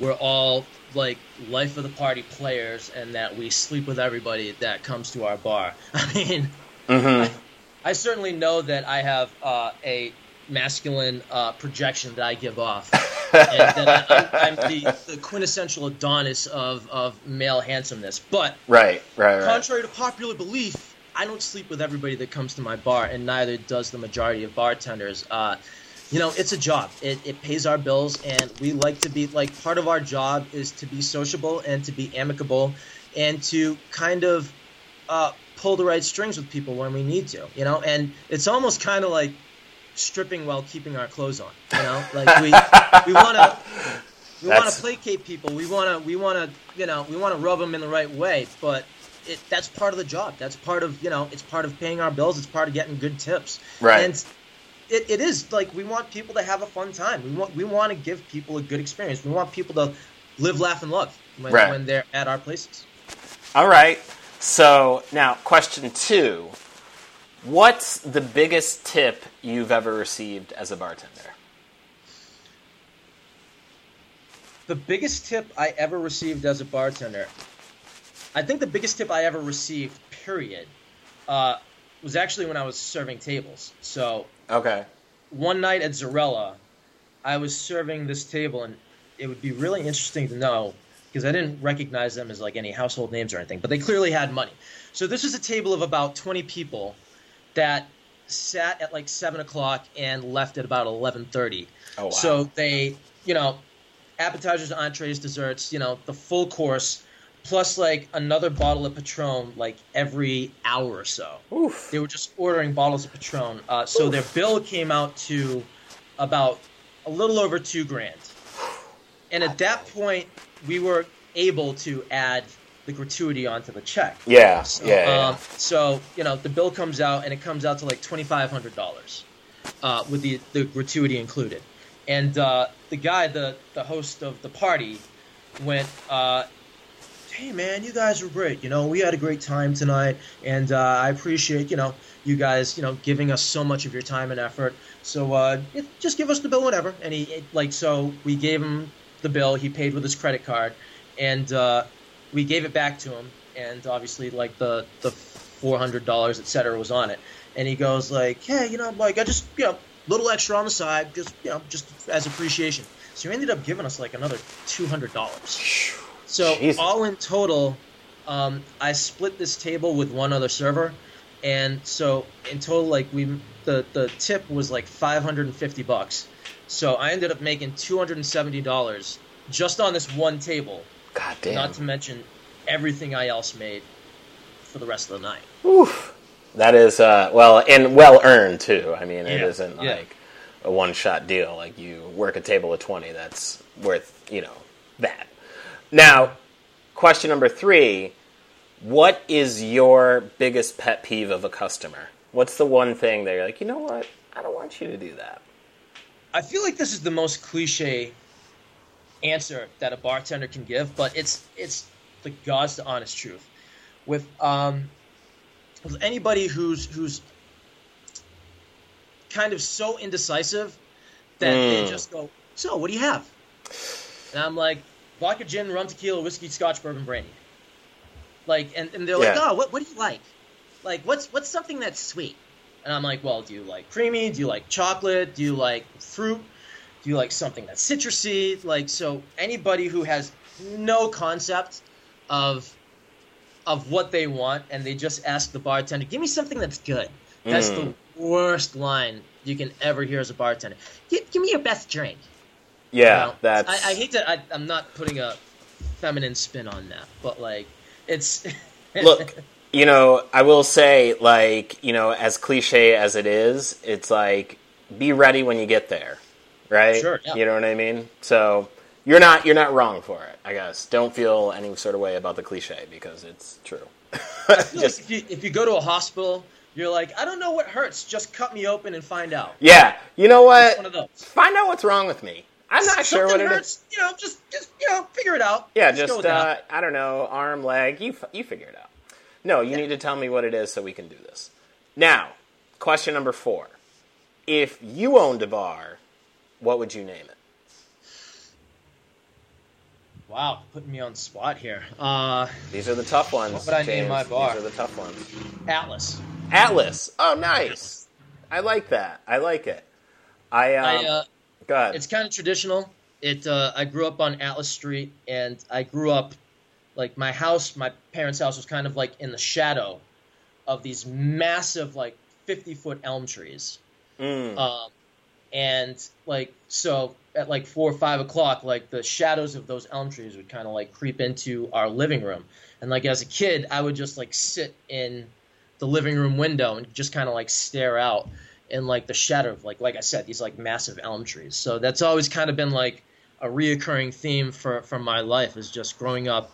S3: we're all like life of the party players and that we sleep with everybody that comes to our bar. I mean,
S2: Mm-hmm.
S3: I certainly know that I have uh, a masculine uh, projection that I give off, and that I, I'm, I'm the, the quintessential Adonis of, of male handsomeness. But
S2: Right, right, right.
S3: contrary to popular belief, I don't sleep with everybody that comes to my bar, and neither does the majority of bartenders. Uh, you know, it's a job. It, it pays our bills, and we like to be like part of our job is to be sociable and to be amicable, and to kind of uh, pull the right strings with people when we need to. You know, and it's almost kind of like stripping while keeping our clothes on. You know, like we we want to we want to placate people. We want to we want to you know we want to rub them in the right way, but. It, that's part of the job. That's part of you know. It's part of paying our bills. It's part of getting good tips.
S2: Right.
S3: And it, it is like we want people to have a fun time. We want we want to give people a good experience. We want people to live, laugh, and love when,
S2: Right.
S3: when they're at our places.
S2: All right. So now, question two: What's the biggest tip you've ever received as a bartender?
S3: The biggest tip I ever received as a bartender, I think the biggest tip I ever received, period, uh, was actually when I was serving tables. So
S2: Okay.
S3: one night at Zarela, I was serving this table, and it would be really interesting to know because I didn't recognize them as like any household names or anything, but they clearly had money. So this was a table of about 20 people that sat at like seven o'clock and left at about 11:30.
S2: Oh, wow.
S3: So they, you know, appetizers, entrees, desserts, you know, the full course, plus like another bottle of Patron like every hour or so
S2: Oof.
S3: they were just ordering bottles of Patron. Uh, so their bill came out to about a little over two grand. And at that point, we were able to add the gratuity onto the check.
S2: Yeah,
S3: So,
S2: yeah, yeah.
S3: Um, so you know, the bill comes out and it comes out to like twenty five hundred dollars, uh, with the the gratuity included. And uh, the guy, the the host of the party, went, uh, "Hey man, you guys were great. You know, we had a great time tonight, and uh, I appreciate you know you guys you know giving us so much of your time and effort. So uh, just give us the bill, whatever." And he it- like so we gave him the bill. He paid with his credit card, and uh, we gave it back to him. And obviously, like the the four hundred dollars, et cetera, was on it. And he goes like, "Hey, you know, like I just you know." Little extra on the side, just you know, just as appreciation. So he ended up giving us like another two hundred dollars. So
S2: Jesus.
S3: all in total, um, I split this table with one other server, and so in total, like we the the tip was like five hundred and fifty bucks. So I ended up making two hundred and seventy dollars just on this one table.
S2: God damn.
S3: Not to mention everything I else made for the rest of the night.
S2: Oof. That is uh, well and well earned too. I mean, it
S3: Yeah,
S2: isn't
S3: yeah.
S2: like a one shot deal. Like you work a table of twenty, that's worth you know that. Now, question number three: What is your biggest pet peeve of a customer? What's the one thing that you're like, you know what? I don't want you to do that.
S3: I feel like this is the most cliche answer that a bartender can give, but it's it's the God's the honest truth. With um, with anybody who's who's kind of so indecisive that they
S2: Mm.
S3: just go, "So, what do you have?" And I'm like, "Vodka, gin, rum, tequila, whiskey, Scotch, bourbon, brandy." Like, and, and they're like, "Oh, what what do you like? Like, what's what's something that's sweet?" And I'm like, well, do you like creamy? Do you like chocolate? Do you like fruit? Do you like something that's citrusy? Like, so anybody who has no concept of of what they want and they just ask the bartender, give me something that's good. That's
S2: Mm.
S3: the worst line you can ever hear as a bartender. Give, give me your best drink.
S2: Yeah,
S3: You know,
S2: that's.
S3: I, I hate to. I, I'm not putting a feminine spin on that, but like, it's
S2: Look, you know, I will say, like, you know, as cliche as it is, it's like be ready when you get there, right?
S3: Sure, yeah.
S2: You know what I mean? So you're not you're not wrong for it. I guess don't feel any sort of way about the cliche because it's true. Just
S3: like if you, if you go to a hospital, you're like, I don't know what hurts. Just cut me open and find out.
S2: yeah, you know what? Find out what's wrong with me. I'm not sure what
S3: Something
S2: it is.
S3: hurts, You know, just just you know, figure it out.
S2: Yeah,
S3: go
S2: just
S3: with
S2: uh,
S3: that.
S2: I don't know, arm, leg. You you figure it out. No, you need to tell me what it is so we can do this. Now, question number four: If you owned a bar, what would you name it?
S3: Wow, putting me on the spot here. Uh,
S2: These are the tough ones.
S3: What would I name my bar?
S2: These are the tough ones.
S3: Atlas.
S2: Atlas. Oh, nice. I like that. I like it. I, um,
S3: I uh,
S2: go ahead.
S3: it's kind of traditional. It uh, I grew up on Atlas Street, and I grew up like my house, my parents' house was kind of like in the shadow of these massive like fifty foot elm trees.
S2: Mm.
S3: Um, and like so at like four or five o'clock, like the shadows of those elm trees would kind of like creep into our living room. And like as a kid, I would just like sit in the living room window and just kind of like stare out in like the shadow of like like I said, these like massive elm trees. So that's always kind of been like a reoccurring theme for for my life is just growing up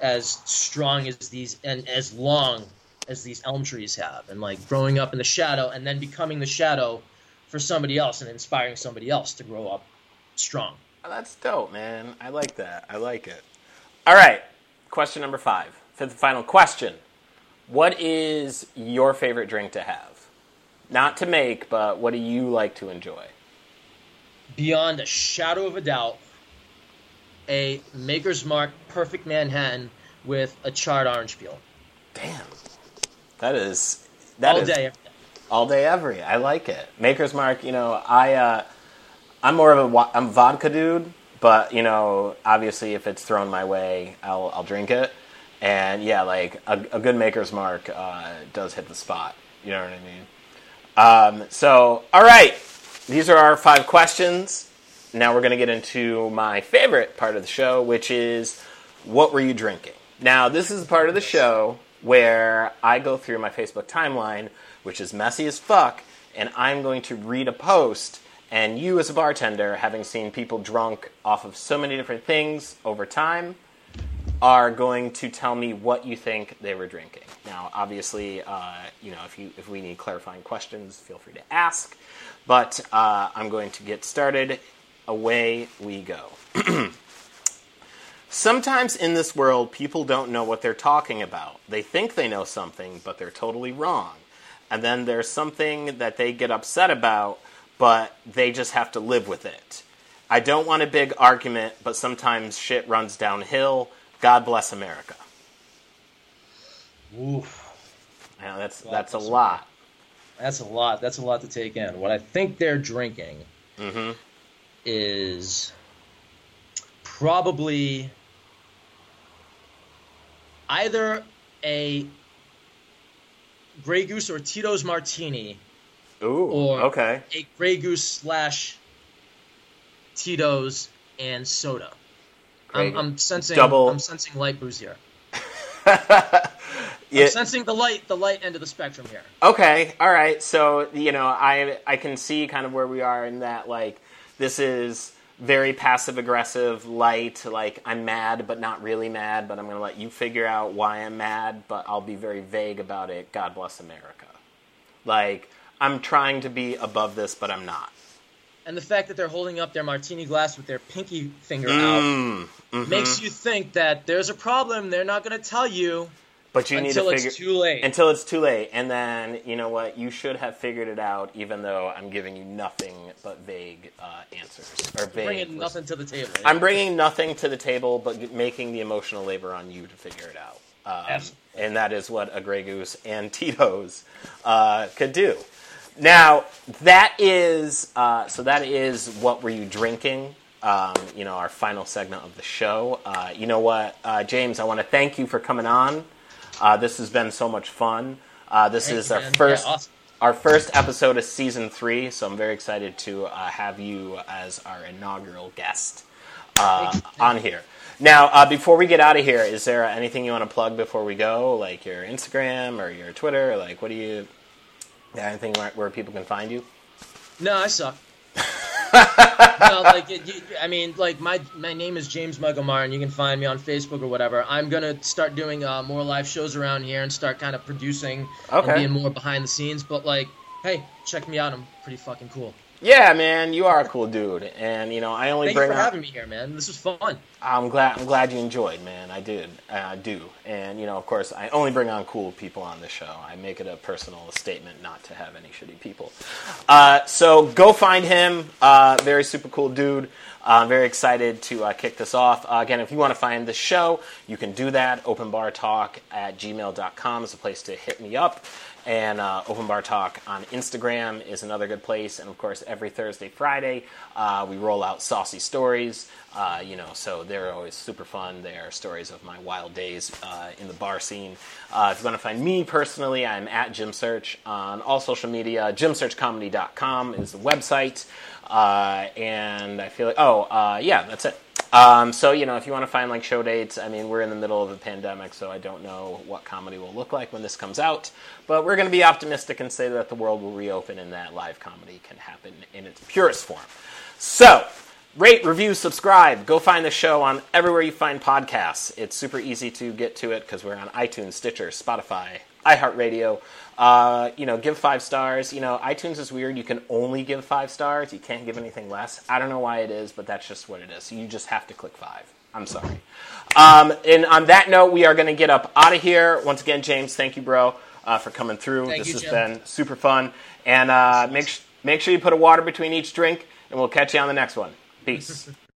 S3: as strong as these and as long as these elm trees have and like growing up in the shadow and then becoming the shadow for somebody else and inspiring somebody else to grow up strong.
S2: Oh, that's dope, man. I like that. I like it. All right. Question number five. Fifth and final question. What is your favorite drink to have? Not to make, but what do you like to enjoy?
S3: Beyond a shadow of a doubt, a Maker's Mark Perfect Manhattan with a charred orange peel.
S2: Damn. That is that
S3: All
S2: is
S3: day. every day.
S2: all day every. I like it. Maker's Mark, you know, I uh, I'm more of a I'm vodka dude, but you know, obviously if it's thrown my way, I'll I'll drink it. And yeah, like a, a good Maker's Mark uh, does hit the spot. You know what I mean? Um, so, all right, these are our five questions. Now we're going to get into my favorite part of the show, which is what were you drinking? Now, this is the part of the show where I go through my Facebook timeline, which is messy as fuck, and I'm going to read a post And you, as a bartender, having seen people drunk off of so many different things over time, are going to tell me what you think they were drinking. Now, obviously, uh, you know, if you if we need clarifying questions, feel free to ask. But uh, I'm going to get started. Away we go. Sometimes in this world, people don't know what they're talking about. They think they know something, but they're totally wrong. And then there's something that they get upset about, but they just have to live with it. I don't want a big argument, but sometimes shit runs downhill. God bless America.
S3: Oof.
S2: Now, that's
S3: God
S2: that's a
S3: bless
S2: lot.
S3: That's a lot. That's a lot to take in. What I think they're drinking
S2: hmm
S3: is probably either a Grey Goose or Tito's Martini,
S2: Ooh,
S3: Or-
S2: okay.
S3: a Grey Goose slash Tito's and soda. I'm, I'm sensing
S2: Double-
S3: I'm sensing light booze here.
S2: Yeah,
S3: I'm sensing the light the light end of the spectrum here.
S2: Okay, all right. So you know, I I can see kind of where we are in that. Like, this is very passive aggressive, light. Like, I'm mad, but not really mad. But I'm going to let you figure out why I'm mad. But I'll be very vague about it. God bless America. Like, I'm trying to be above this, but I'm not.
S3: And the fact that they're holding up their martini glass with their pinky finger
S2: Mm,
S3: out
S2: mhm.
S3: makes you think that there's a problem they're not going to tell you
S2: But you need
S3: until
S2: to
S3: it's
S2: figure
S3: too late.
S2: until it's too late. And then you know what? You should have figured it out, even though I'm giving you nothing but vague uh, answers or vague.
S3: bringing nothing to the table.
S2: I'm bringing nothing to the table, but making the emotional labor on you to figure it out. Um, and that is what a Grey Goose and Tito's uh, could do. Now, that is uh, so. That is what were you drinking? Um, you know, our final segment of the show. Uh, you know what, uh, James? I want to thank you for coming on. Uh, this has been so much fun. Uh, this is our
S3: man.
S2: first
S3: Yeah, awesome.
S2: our first episode of season three, so I'm very excited to uh, have you as our inaugural guest uh, on here. Now, uh, before we get out of here, is there anything you want to plug before we go, like your Instagram or your Twitter? Like, what do you? Yeah, anything where, where people can find you?
S3: No, I suck. no, like it, you, I mean, like my my name is James Mugomar, and you can find me on Facebook or whatever. I'm gonna start doing uh, more live shows around here and start kind of producing
S2: Okay.
S3: and being more behind the scenes. But like, hey, check me out. I'm pretty fucking cool.
S2: Yeah, man, you are a cool dude, and you know I only
S3: Thank you
S2: bring
S3: for
S2: up.
S3: having me here, man. This was fun.
S2: I'm glad. I'm glad you enjoyed, man. I did. I do. And you know, of course, I only bring on cool people on the show. I make it a personal statement not to have any shitty people. Uh, so go find him. Uh, very super cool dude. Uh, I'm very excited to uh, kick this off. Uh, again, if you want to find the show, you can do that. Openbartalk at gmail.com is a place to hit me up. And uh, Open Bar Talk on Instagram is another good place. And of course, every Thursday, Friday, uh, we roll out saucy stories. Uh, you know, so they're always super fun. They are stories of my wild days uh, in the bar scene. Uh, if you want to find me personally, I'm at Jim Search on all social media. JimSearchComedy.com is the website. Uh, and I feel like, oh, yeah, that's it. Um, so you know, if you want to find like show dates, I mean, we're in the middle of a pandemic, so I don't know what comedy will look like when this comes out. But we're going to be optimistic and say that the world will reopen and that live comedy can happen in its purest form. So, rate, review, subscribe. Go find the show on everywhere you find podcasts. It's super easy to get to it because we're on iTunes, Stitcher, Spotify, iHeartRadio. Uh, you know, give five stars. You know, iTunes is weird. You can only give five stars. You can't give anything less. I don't know why it is, but that's just what it is. You just have to click five. I'm sorry. Um, and on that note, we are going to get up out of here. Once again, James, thank you, bro, uh, for coming through.
S3: Thank
S2: this
S3: you,
S2: has
S3: Jim.
S2: been super fun. And uh, make, make sure you put a water between each drink, and we'll catch you on the next one. Peace.